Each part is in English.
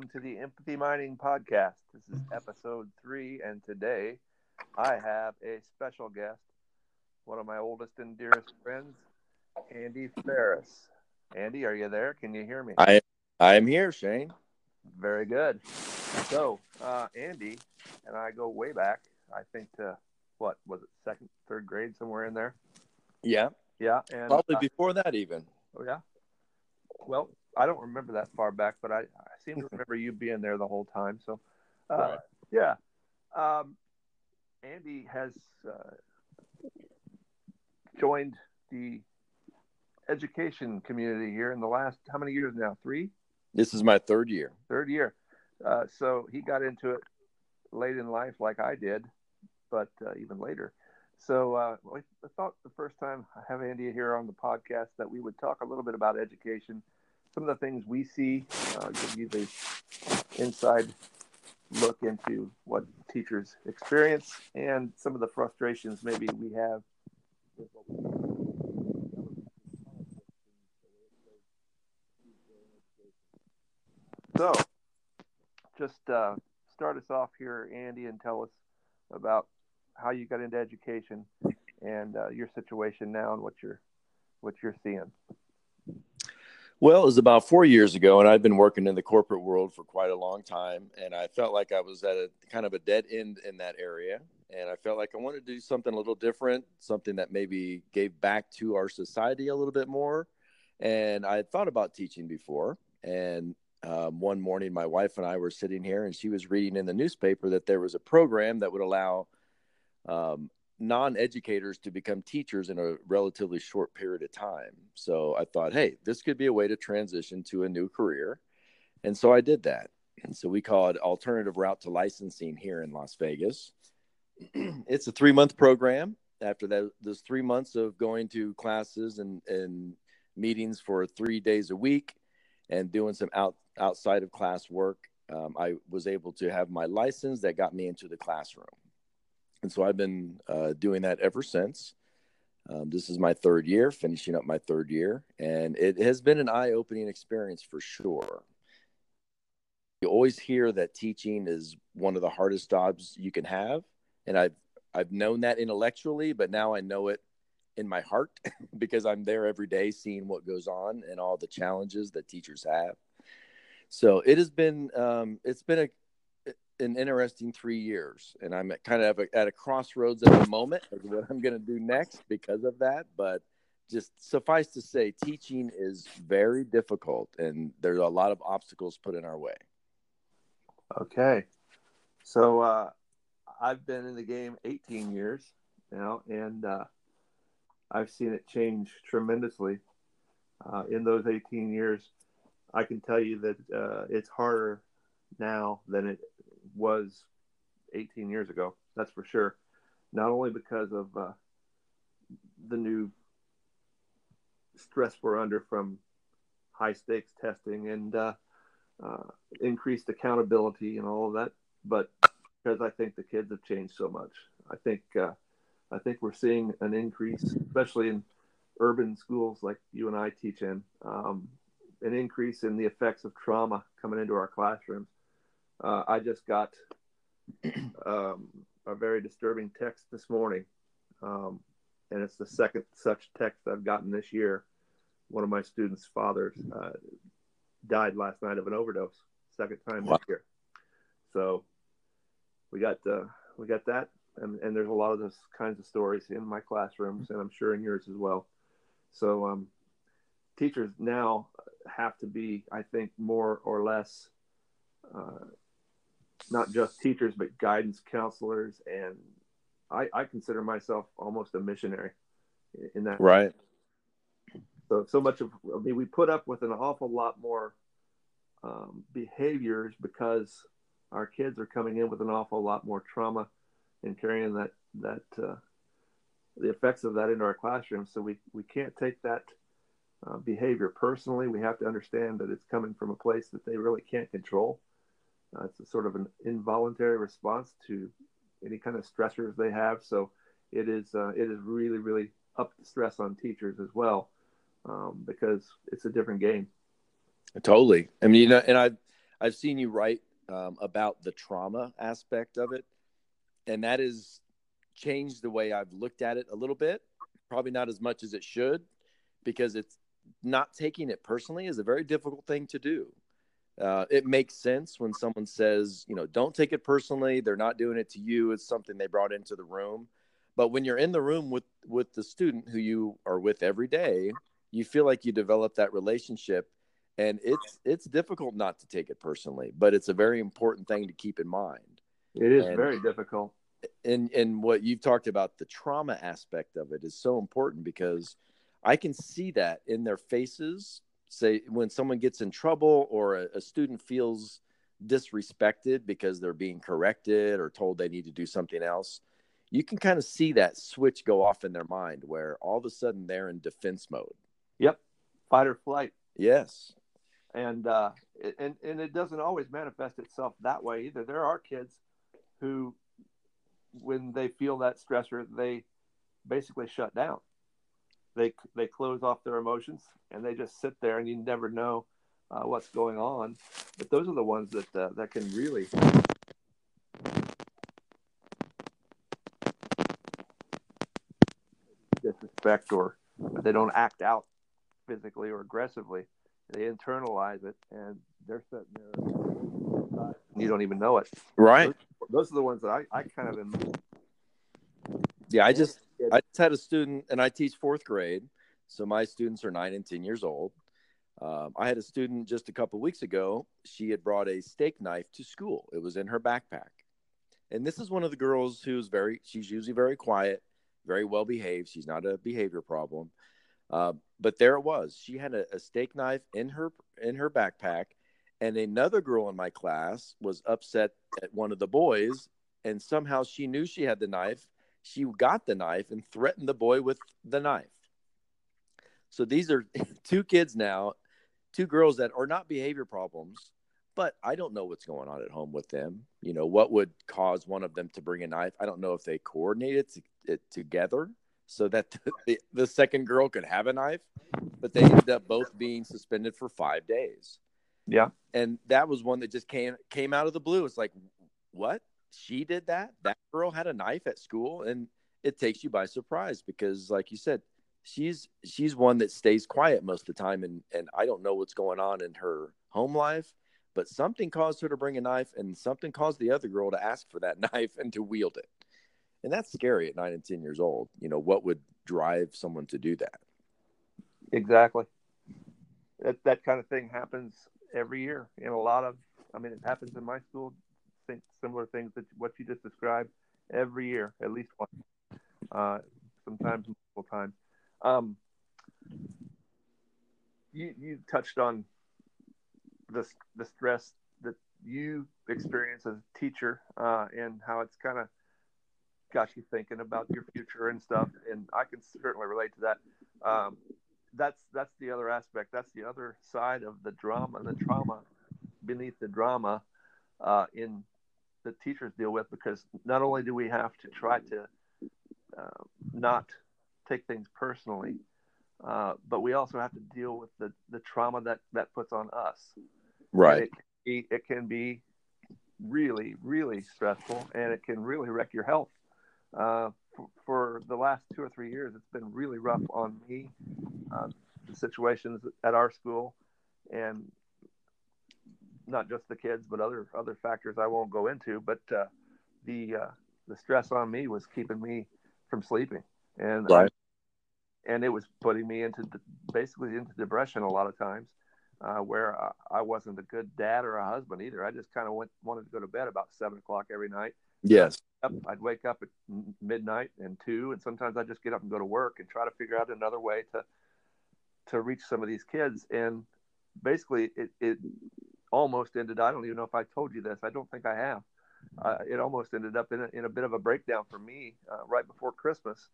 Welcome to the Empathy Mining Podcast. This is episode three, and today I have a special guest, one of my oldest and dearest friends, Andy Ferris. Andy, are you there? Can you hear me? I I am here, Shane. Very good. So, uh, Andy and I go way back. I think to what was it, second, third grade, somewhere in there. Yeah, Yeah, and probably uh, before that even. Oh yeah. Well, I don't remember that far back, but I, I seem to remember you being there the whole time. So, uh, Right. yeah. Um, Andy has uh, joined the education community here in the last how many years now? Three, This is my third year. third year. Uh, so he got into it late in life, like I did, but uh, even later. So uh, I I thought the first time I have Andy here on the podcast that we would talk a little bit about education, some of the things we see, uh, give you the inside look into what teachers experience and some of the frustrations maybe we have. So, just uh, start us off here, Andy, and tell us about how you got into education and uh, your situation now and what you're what you're seeing. Well, it was about four years ago, and I'd been working in the corporate world for quite a long time, and I felt like I was at a kind of a dead end in that area, and I felt like I wanted to do something a little different, something that maybe gave back to our society a little bit more. And I had thought about teaching before, and um, one morning my wife and I were sitting here, and she was reading in the newspaper that there was a program that would allow um, non-educators to become teachers in a relatively short period of time. So I thought, hey, this could be a way to transition to a new career. And so I did that. And so we call it alternative route to licensing here in Las Vegas. it's a three month program. After that, those three months of going to classes and, and meetings for three days a week and doing some out, outside of class work, um, I was able to have my license that got me into the classroom and so I've been uh, doing that ever since. Um, this is my third year, finishing up my third year, and it has been an eye-opening experience for sure. You always hear that teaching is one of the hardest jobs you can have, and I've I've known that intellectually, but now I know it in my heart because I'm there every day, seeing what goes on and all the challenges that teachers have. So it has been um, it's been a an interesting three years, and I'm at kind of a, at a crossroads at the moment of what I'm going to do next because of that. But just suffice to say, teaching is very difficult, and there's a lot of obstacles put in our way. Okay, so uh, I've been in the game 18 years now, and uh, I've seen it change tremendously. Uh, in those 18 years, I can tell you that uh, it's harder now than it was 18 years ago. That's for sure. Not only because of uh, the new stress we're under from high stakes testing and uh, uh, increased accountability and all of that, but because I think the kids have changed so much. I think uh, I think we're seeing an increase, especially in urban schools like you and I teach in, um, an increase in the effects of trauma coming into our classrooms. Uh, I just got um, a very disturbing text this morning, um, and it's the second such text I've gotten this year. One of my students' fathers uh, died last night of an overdose, second time Wow. this year. So we got uh, we got that, and, and there's a lot of those kinds of stories in my classrooms, and I'm sure in yours as well. So um, teachers now have to be, I think, more or less. Uh, not just teachers, but guidance counselors. And I, I consider myself almost a missionary in that. Right. So, so much of, I mean, we put up with an awful lot more um, behaviors because our kids are coming in with an awful lot more trauma and carrying that, that, uh, the effects of that into our classroom. So we, we can't take that uh, behavior personally. We have to understand that it's coming from a place that they really can't control. Uh, it's a sort of an involuntary response to any kind of stressors they have. So it is uh, it is really really up the stress on teachers as well um, because it's a different game. Totally. I mean, you know, and I've I've seen you write um, about the trauma aspect of it, and that has changed the way I've looked at it a little bit. Probably not as much as it should, because it's not taking it personally is a very difficult thing to do. Uh, it makes sense when someone says, you know, don't take it personally. They're not doing it to you. It's something they brought into the room. But when you're in the room with with the student who you are with every day, you feel like you develop that relationship and it's it's difficult not to take it personally but it's a very important thing to keep in mind it is and, very difficult and and what you've talked about the trauma aspect of it is so important because i can see that in their faces say when someone gets in trouble or a, a student feels disrespected because they're being corrected or told they need to do something else you can kind of see that switch go off in their mind where all of a sudden they're in defense mode yep fight or flight yes and uh, and and it doesn't always manifest itself that way either. There are kids who, when they feel that stressor, they basically shut down. They they close off their emotions and they just sit there, and you never know uh, what's going on. But those are the ones that uh, that can really. disrespect or they don't act out physically or aggressively they internalize it and they're sitting there you don't even know it right those, those are the ones that i, I kind of am yeah i just i just had a student and i teach fourth grade so my students are nine and ten years old. Um, i had a student just a couple weeks ago. She had brought a steak knife to school. It was in her backpack. And this is one of the girls who's very she's usually very quiet very well behaved. She's not a behavior problem. Uh, but there it was. She had a, a steak knife in her in her backpack, and another girl in my class was upset at one of the boys, and somehow she knew she had the knife. She got the knife and threatened the boy with the knife. So these are two kids now, two girls that are not behavior problems, but I don't know what's going on at home with them. You know, what would cause one of them to bring a knife? I don't know if they coordinated it together so that the, the, second girl could have a knife, but they ended up both being suspended for five days. Yeah, and that was one that just came came out of the blue. It's like, what? She did that? That girl had a knife at school, and it takes you by surprise because, like you said, she's she's one that stays quiet most of the time, and and I don't know what's going on in her home life. But something caused her to bring a knife, and something caused the other girl to ask for that knife and to wield it and that's scary at nine and ten years old you know what would drive someone to do that exactly that, that kind of thing happens every year in a lot of i mean it happens in my school similar things that what you just described every year at least once, uh, sometimes multiple times um, you you touched on the the stress that you experience as a teacher uh, and how it's kind of got you thinking about your future and stuff. And I can certainly relate to that. Um, that's that's the other aspect. That's the other side of the drama, the trauma beneath the drama uh, in the teachers deal with. Because not only do we have to try to uh, not take things personally, uh, but we also have to deal with the, the trauma that that puts on us. Right. It can, be, it can be really, really stressful, and it can really wreck your health uh, for, for, the last two or three years, it's been really rough on me. Uh, the situations at our school, and not just the kids, but other other factors I won't go into. But uh, the uh, the stress on me was keeping me from sleeping, and right. I, and it was putting me into basically into depression a lot of times. Uh, where I, I, wasn't a good dad or a husband either. I just kind of went wanted to go to bed about seven o'clock every night. Yes, up. I'd wake up at midnight and two, and sometimes I just get up and go to work and try to figure out another way to to reach some of these kids. And basically, it it almost ended. I don't even know if I told you this. I don't think I have. Uh, it almost ended up in a, in a bit of a breakdown for me uh, right before Christmas,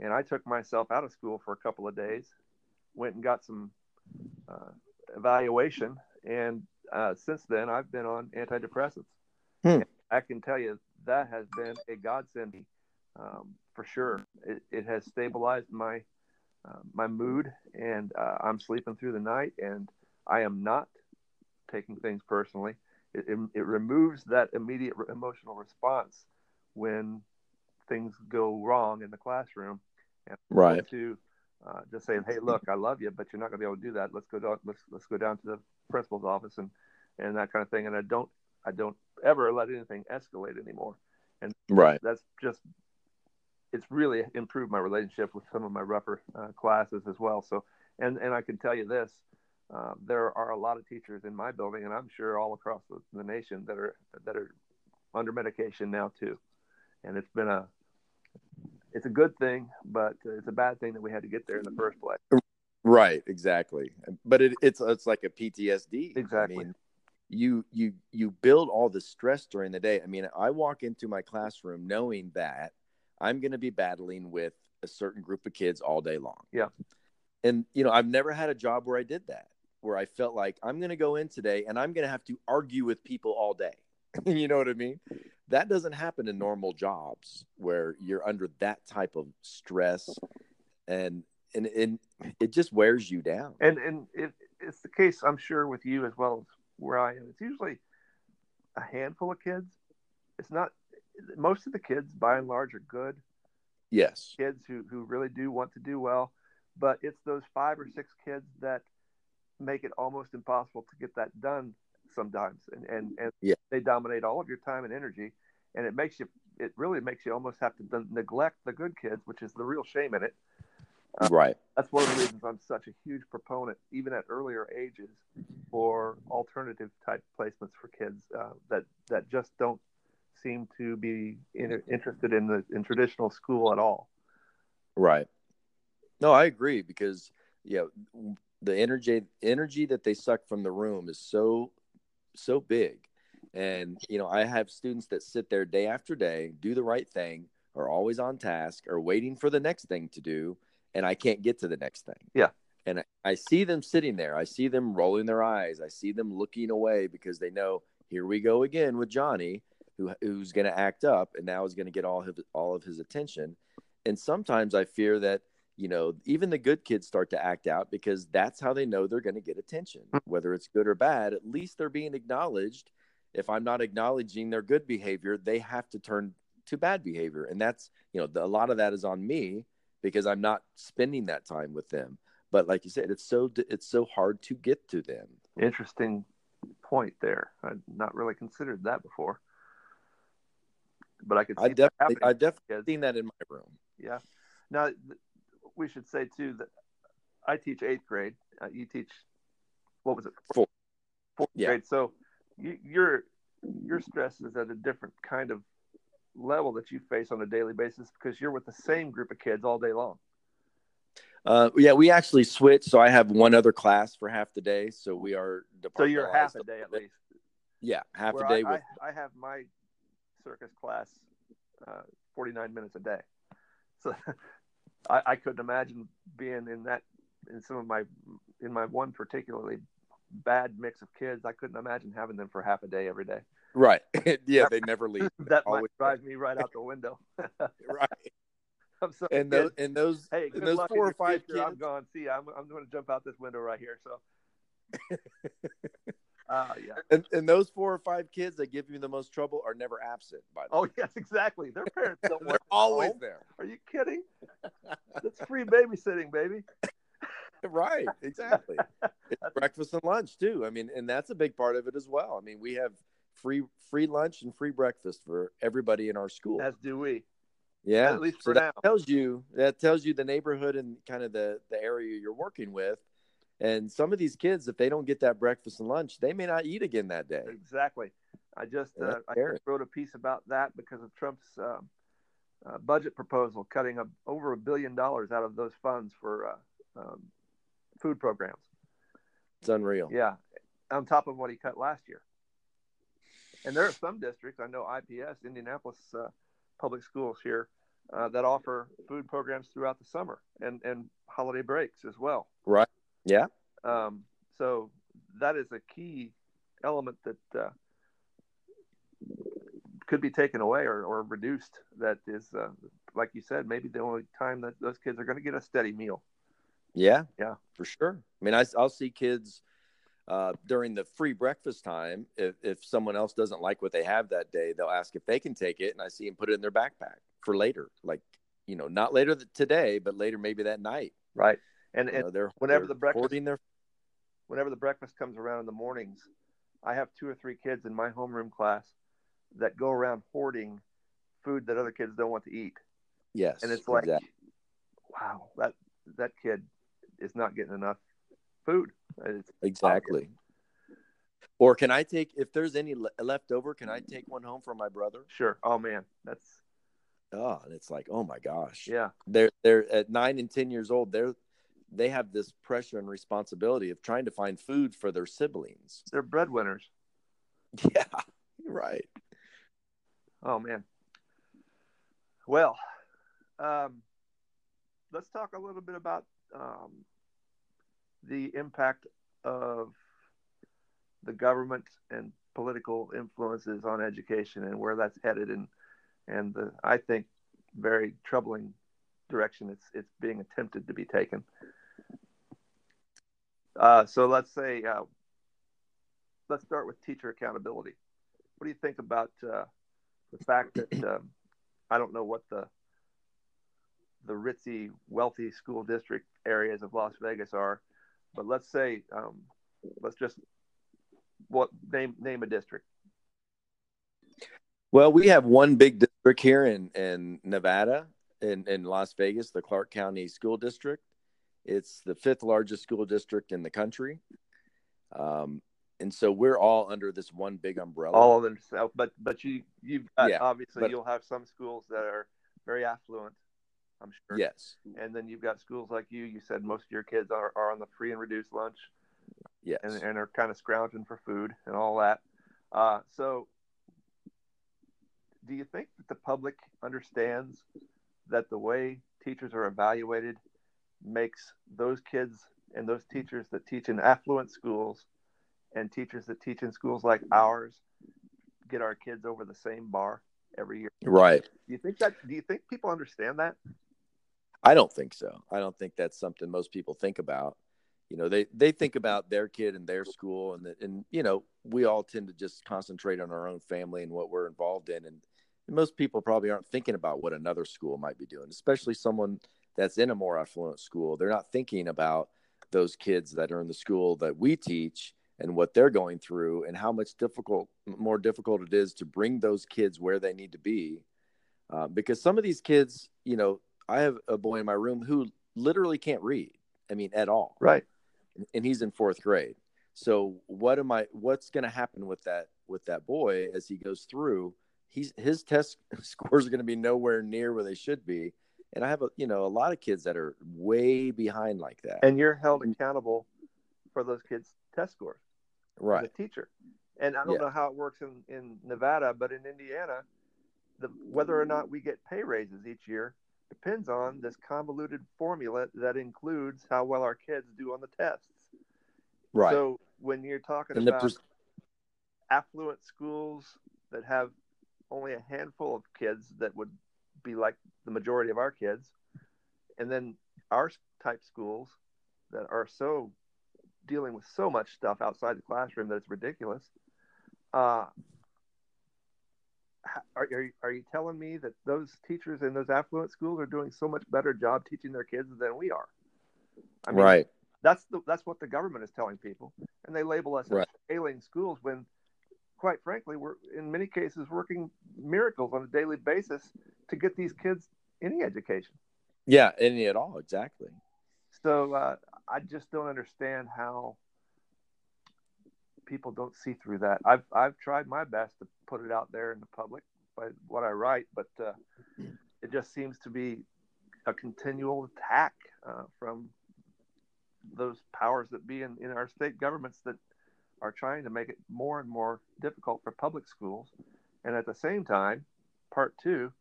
and I took myself out of school for a couple of days, went and got some uh, evaluation, and uh, since then I've been on antidepressants. Hmm. I can tell you that has been a godsend um, for sure. It, it, has stabilized my uh, my mood, and uh, I'm sleeping through the night, and I am not taking things personally. It, it, it removes that immediate emotional response when things go wrong in the classroom. And Right. To uh, just saying, hey, look, I love you, but you're not going to be able to do that. Let's go down. Let's let's go down to the principal's office and and that kind of thing. And I don't I don't ever let anything escalate anymore. And Right. That's just it's really improved my relationship with some of my rougher uh, classes as well. So and and I can tell you this. Uh, there are a lot of teachers in my building, and I'm sure all across the, the nation that are that are under medication now too, and it's been a it's a good thing, but it's a bad thing that we had to get there in the first place. Right, exactly. But it, it's it's like a PTSD. Exactly. I mean, you you you build all the stress during the day. I mean, I walk into my classroom knowing that I'm going to be battling with a certain group of kids all day long. Yeah. And you know, I've never had a job where I did that, where I felt like I'm going to go in today and I'm going to have to argue with people all day. you know what I mean? That doesn't happen in normal jobs where you're under that type of stress and and, and it just wears you down. And and it, it's the case, I'm sure, with you as well as where I am. It's usually a handful of kids. It's not most of the kids, by and large, are good Yes. kids who who really do want to do well, but it's those five or six kids that make it almost impossible to get that done sometimes, and and and Yeah. they dominate all of your time and energy, and it makes you it really makes you almost have to neglect the good kids, which is the real shame in it. Uh, right. That's one of the reasons I'm such a huge proponent, even at earlier ages, for alternative type placements for kids uh, that that just don't seem to be in, interested in the in traditional school at all. Right. No, I agree because yeah, the energy energy that they suck from the room is so so big. And you know, I have students that sit there day after day, do the right thing, are always on task, are waiting for the next thing to do, and I can't get to the next thing. Yeah. And I, I see them sitting there. I see them rolling their eyes. I see them looking away because they know here we go again with Johnny, who who's going to act up and now is going to get all of all of his attention. And sometimes I fear that you know even the good kids start to act out because that's how they know they're going to get attention, mm. whether it's good or bad. At least they're being acknowledged. If I'm not acknowledging their good behavior, they have to turn to bad behavior, and that's you know the, a lot of that is on me because I'm not spending that time with them. But like you said, it's so it's so hard to get to them. Interesting point there. I'd not really considered that before, but I could see I definitely. I definitely seen that in my room. Yeah. Now we should say too that I teach eighth grade. Uh, you teach what was it? Fourth. Fourth Yeah. grade. So you, your your stress is at a different kind of level that you face on a daily basis because you're with the same group of kids all day long. Uh, yeah, we actually switch. So I have one other class for half the day. So we are So you're half a day at least. Yeah, half Where a day I, with. I, I have my circus class uh, 49 minutes a day. So I, I couldn't imagine being in that in some of my in my one particularly bad mix of kids. I couldn't imagine having them for half a day every day. Right. yeah, they never leave. That might drive me right out the window. right. I'm so And those and those hey, and those four or five future. I'm kids. gone. See, I'm I'm going to jump out this window right here. So, uh, yeah. And, and those four or five kids that give you the most trouble are never absent. By the way, Oh yes, exactly. Their parents don't they're always home. there. Are you kidding? That's free babysitting, baby. Right. Exactly. Breakfast and lunch too. I mean, and that's a big part of it as well. I mean, we have free free lunch and free breakfast for everybody in our school. As do we. yeah. at least so for that now. tells you that tells you the neighborhood and kind of the the area you're working with. And some of these kids, if they don't get that breakfast and lunch, they may not eat again that day. Exactly. I just uh, I just wrote a piece about that because of Trump's um uh, budget proposal, cutting a, over a billion dollars out of those funds for uh, um, food programs. It's unreal. Yeah, on top of what he cut last year. And there are some districts I know, IPS, Indianapolis uh, Public Schools here, uh, that offer food programs throughout the summer and and holiday breaks as well. Right. Yeah. Um, so that is a key element that uh, could be taken away or, or reduced. That is, uh, like you said, maybe the only time that those kids are going to get a steady meal. Yeah. Yeah. For sure. I mean, I, I'll see kids uh, during the free breakfast time, if, if someone else doesn't like what they have that day, they'll ask if they can take it, and I see them put it in their backpack for later, like you know, not later today, but later maybe that night. Right, and, You know, they're whenever they're the breakfast- their whenever the breakfast comes around in the mornings, I have two or three kids in my homeroom class that go around hoarding food that other kids don't want to eat, yes, and it's like, exactly. wow, that that kid is not getting enough food. It's exactly. Or can I take if there's any le- left over? Can I take one home for my brother? sure. Oh man, that's Oh, and it's like, oh my gosh, yeah, they're they're at nine and ten years old. They're they have this pressure and responsibility of trying to find food for their siblings. they're breadwinners. Yeah, you're right. Oh man. Well, um, let's talk a little bit about um, the impact of the government and political influences on education and where that's headed, and and the I think very troubling direction it's it's being attempted to be taken. Uh, so let's say uh, let's start with teacher accountability. What do you think about uh, the fact that um, I don't know what the the ritzy, wealthy school district areas of Las Vegas are, but let's say um, let's just what name name a district. Well, we have one big district here in, in Nevada, in, in Las Vegas, the Clark County School District. It's the fifth largest school district in the country. Um, and so we're all under this one big umbrella. All of them, so- but but you you've got, Yeah, obviously but- you'll have some schools that are very affluent. I'm sure. yes. And then you've got schools like you. You said most of your kids are, are on the free and reduced lunch. Yes. and, and are kind of scrounging for food and all that. Uh, so, do you think that the public understands that the way teachers are evaluated makes those kids and those teachers that teach in affluent schools and teachers that teach in schools like ours get our kids over the same bar every year? right. Do you think that? Do you think people understand that? I don't think so. I don't think that's something most people think about. You know, they they think about their kid and their school, and the, and you know, we all tend to just concentrate on our own family and what we're involved in, and, most people probably aren't thinking about what another school might be doing, especially someone that's in a more affluent school. They're not thinking about those kids that are in the school that we teach and what they're going through, and how much difficult, more difficult it is to bring those kids where they need to be, uh, because some of these kids, you know, I have a boy in my room who literally can't read. I mean, at all. Right. And he's in fourth grade. So what am I? What's going to happen with that with that boy as he goes through? He's his test scores are going to be nowhere near where they should be. And I have a you know a lot of kids that are way behind like that. And you're held accountable for those kids' test scores. right. the teacher. And I don't Yeah. know how it works in, in Nevada, but in Indiana, the whether or not we get pay raises each year depends on this convoluted formula that includes how well our kids do on the tests. Right. So when you're talking and about pers- affluent schools that have only a handful of kids that would be like the majority of our kids, and then our type schools that are so dealing with so much stuff outside the classroom that it's ridiculous. Uh, are, are, you- are you telling me that those teachers in those affluent schools are doing so much better job teaching their kids than we are? I mean, right. that's the that's what the government is telling people, and they label us Right. as failing schools when, quite frankly, we're in many cases working miracles on a daily basis to get these kids any education. Yeah. Any at all. Exactly. So uh, I just don't understand how people don't see through that. I've I've tried my best to put it out there in the public by what I write, but uh, it just seems to be a continual attack uh, from those powers that be in, in our state governments that are trying to make it more and more difficult for public schools. And at the same time, part two,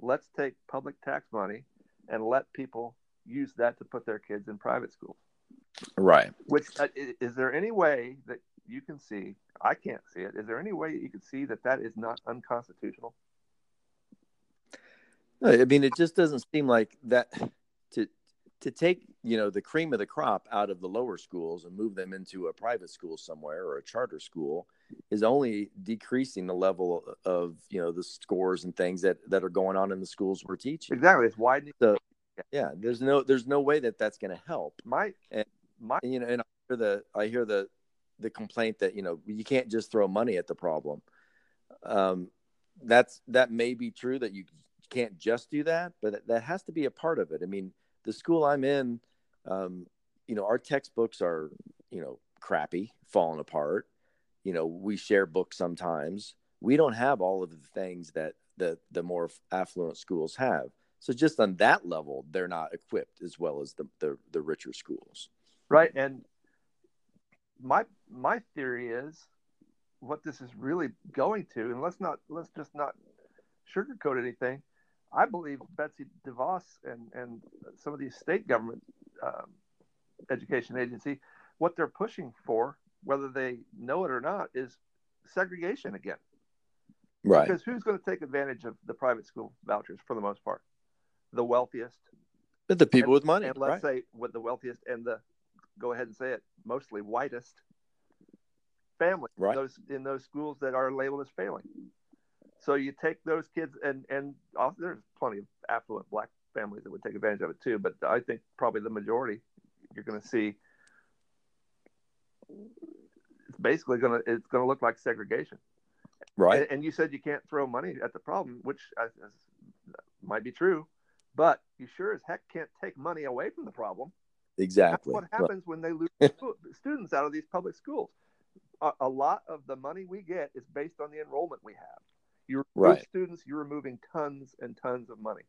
let's take public tax money and let people use that to put their kids in private schools. Right. Which uh, is there any way that you can see? I can't see it. Is there any way you can see that that is not unconstitutional? No, I mean, it just doesn't seem like that. To to take you know the cream of the crop out of the lower schools and move them into a private school somewhere or a charter school is only decreasing the level of you know the scores and things that that are going on in the schools we're teaching. Exactly. It's widening. So yeah there's no there's no way that that's going to help. My and, my you know and i hear the i hear the the complaint that you know you can't just throw money at the problem. Um that's that may be true that you can't just do that but that has to be a part of it. I mean the school I'm in, um, you know, our textbooks are, you know, crappy, falling apart. You know, we share books sometimes. We don't have all of the things that the the more affluent schools have. So just on that level, they're not equipped as well as the the, the richer schools. Right, and my my theory is what this is really going to, and let's not let's just not sugarcoat anything. I believe Betsy DeVos and, and some of these state government um, education agency, what they're pushing for, whether they know it or not, is segregation again. Right. Because who's going to take advantage of the private school vouchers for the most part? The wealthiest. But the people and, with money. And let's right. say with the wealthiest and the, go ahead and say it, mostly whitest family right. those in those schools that are labeled as failing. So you take those kids, and and also, there's plenty of affluent black families that would take advantage of it too. But I think probably the majority you're going to see. It's basically going to it's going to look like segregation, right? And, and, you said you can't throw money at the problem, which I, might be true, but you sure as heck can't take money away from the problem. Exactly. That's what happens right. when they lose students out of these public schools. A, a lot of the money we get is based on the enrollment we have. You remove right. students, you're removing tons and tons of money.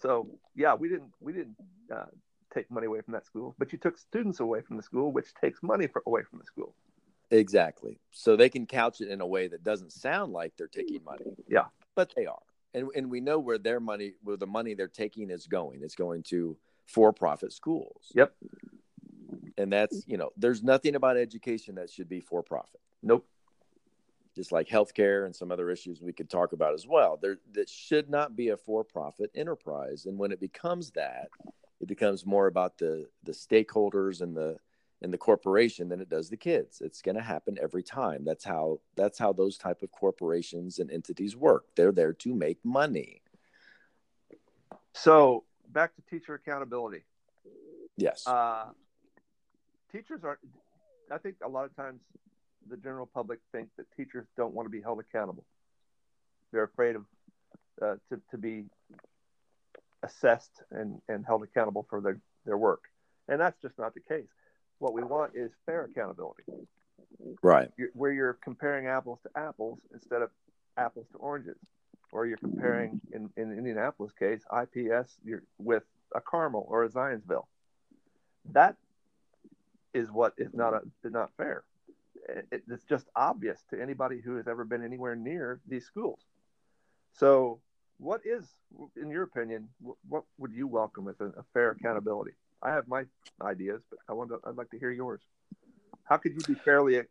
So yeah, we didn't we didn't uh, take money away from that school, but you took students away from the school, which takes money for, away from the school. Exactly. So they can couch it in a way that doesn't sound like they're taking money. Yeah, but they are, and and we know where their money, where the money they're taking is going. It's going to for-profit schools. Yep. And that's you know, there's nothing about education that should be for-profit. Nope just like healthcare and some other issues we could talk about as well. There that should not be a for-profit enterprise, and when it becomes that, it becomes more about the the stakeholders and the and the corporation than it does the kids. It's going to happen every time. That's how that's how those type of corporations and entities work. They're there to make money. So back to teacher accountability. Yes. Uh, teachers are. I think a lot of times the general public think that teachers don't want to be held accountable. They're afraid of uh, to, to be assessed and, and held accountable for their, their work. And that's just not the case. What we want is fair accountability. Right. You're, where you're comparing apples to apples instead of apples to oranges. Or you're comparing, in, in Indianapolis case, IPS with a Carmel or a Zionsville. That is what is not a, is not fair it, it's just obvious to anybody who has ever been anywhere near these schools. So, what is, in your opinion, what would you welcome as a, a fair accountability? I have my ideas, but I want to, I'd like to hear yours. How could you be fairly uh,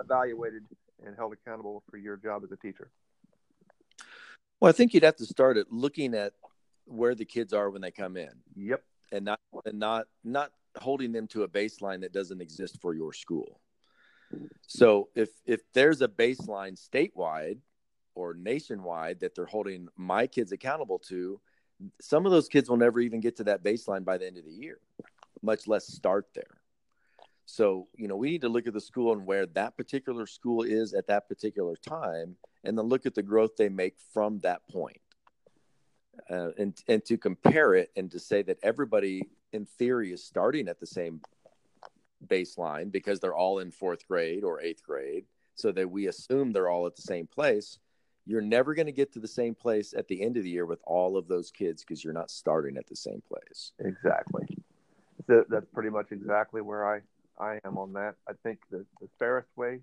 evaluated and held accountable for your job as a teacher? Well, I think you'd have to start at looking at where the kids are when they come in. Yep. And not and not not holding them to a baseline that doesn't exist for your school. So if if there's a baseline statewide or nationwide that they're holding my kids accountable to, some of those kids will never even get to that baseline by the end of the year, much less start there. So, you know, we need to look at the school and where that particular school is at that particular time and then look at the growth they make from that point. Uh, and and to compare it and to say that everybody in theory is starting at the same baseline because they're all in fourth grade or eighth grade so that we assume they're all at the same place you're never going to get to the same place at the end of the year with all of those kids because you're not starting at the same place. Exactly. So that's pretty much exactly where i i am on that. I think the, the fairest way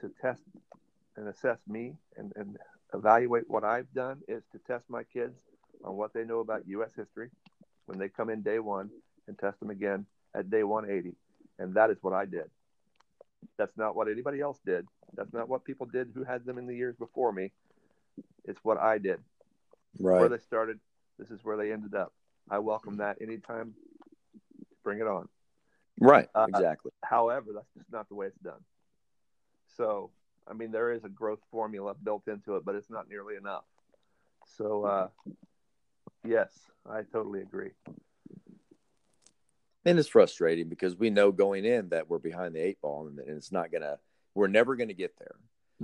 to test and assess me and, and evaluate what i've done is to test my kids on what they know about us history when they come in day one and test them again at day 180. And that is what I did. That's not what anybody else did. That's not what people did who had them in the years before me. It's what I did. Right. Where they started, this is where they ended up. I welcome that anytime. Bring it on. Right. Uh, exactly. However, that's just not the way it's done. So, I mean, there is a growth formula built into it, but it's not nearly enough. So, uh, yes, I totally agree. And it's frustrating because we know going in that we're behind the eight ball and it's not going to, we're never going to get there.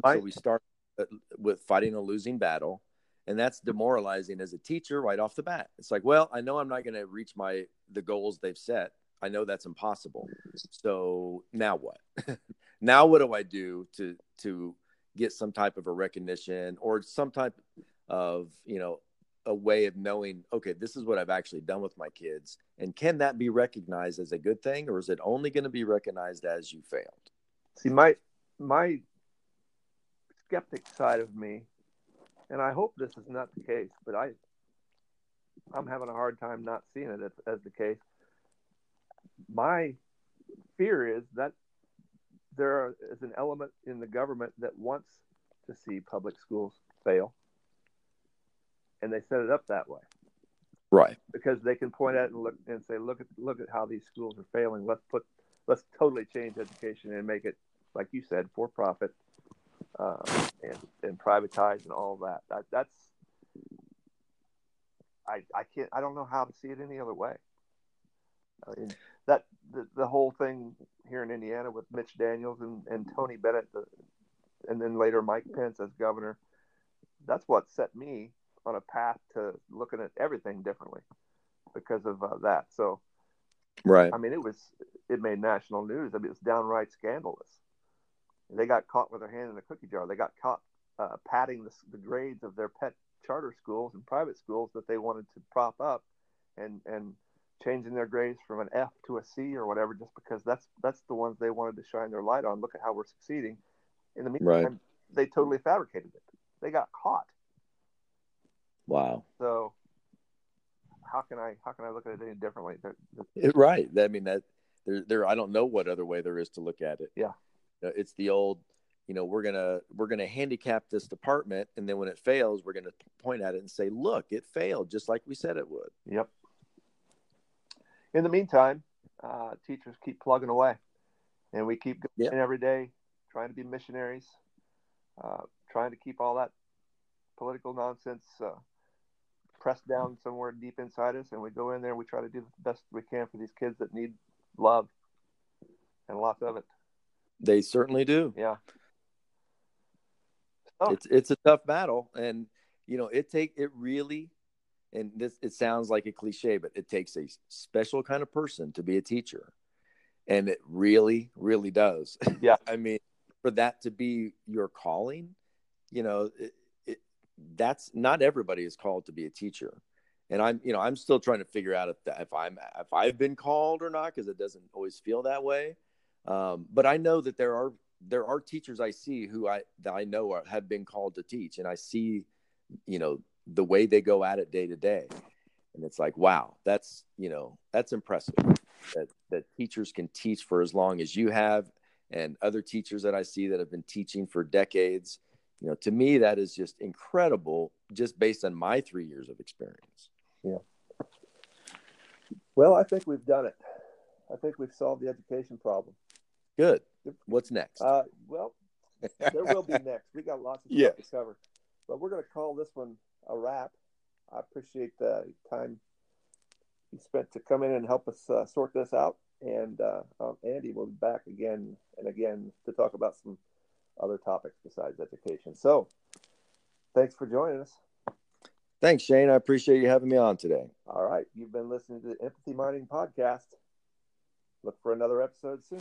Right. So we start with fighting a losing battle. And that's demoralizing as a teacher right off the bat. It's like, well, I know I'm not going to reach my the goals they've set. I know that's impossible. So now what? now what do I do to to get some type of a recognition or some type of you know a way of knowing okay this is what i've actually done with my kids and can that be recognized as a good thing or is it only going to be recognized as you failed? See my my skeptic side of me and i hope this is not the case but i i'm having a hard time not seeing it as, as the case. My fear is that there is an element in the government that wants to see public schools fail, and they set it up that way. Right. Because they can point at it and look and say, look at look at how these schools are failing. Let's put let's totally change education and make it, like you said, for profit uh, and and privatize and all that. That that's I I can't I don't know how to see it any other way. I mean, that the, the whole thing here in Indiana with Mitch Daniels and, and Tony Bennett, the, and then later Mike Pence as governor, that's what set me on a path to looking at everything differently because of uh, that. So, right. I mean, it was it made national news. I mean, it was downright scandalous. They got caught with their hand in the cookie jar. They got caught uh, padding the, the grades of their pet charter schools and private schools that they wanted to prop up, and and changing their grades from an F to a C or whatever, just because that's that's the ones they wanted to shine their light on. Look at how we're succeeding. In the meantime, right. they totally fabricated it. They got caught. Wow. So how can I how can I look at it any differently? right. I mean that there there I don't know what other way there is to look at it. Yeah. It's the old you know we're gonna we're gonna handicap this department and then when it fails we're gonna point at it and say look it failed just like we said it would yep in the meantime, uh, teachers keep plugging away, and we keep going yep. every day, trying to be missionaries, uh, trying to keep all that political nonsense uh, pressed down somewhere deep inside us, and we go in there and we try to do the best we can for these kids that need love and lots of it. They certainly do. Yeah. Oh. It's it's a tough battle, and you know it take it really and this it sounds like a cliche but it takes a special kind of person to be a teacher. And it really really does. Yeah. I mean for that to be your calling you know it, it, that's not everybody is called to be a teacher. And i'm you know i'm still trying to figure out if if i'm if i've been called or not because it doesn't always feel that way. Um, but i know that there are there are teachers i see who i that i know are, have been called to teach and i see you know the way they go at it day to day. And it's like wow that's you know that's impressive that that teachers can teach for as long as you have and other teachers that i see that have been teaching for decades. You know to me that is just incredible just based on my three years of experience. Yeah. Well i think we've done it. I think we've solved the education problem. Good. What's next? Uh, well there will be next. We got lots of stuff yes. to cover but we're going to call this one a wrap. I appreciate the time you spent to come in and help us uh, sort this out. And uh, um, Andy will be back again and again to talk about some other topics besides education. So, thanks for joining us. Thanks, Shane. I appreciate you having me on today. All right. You've been listening to the Empathy Mining Podcast. Look for another episode soon.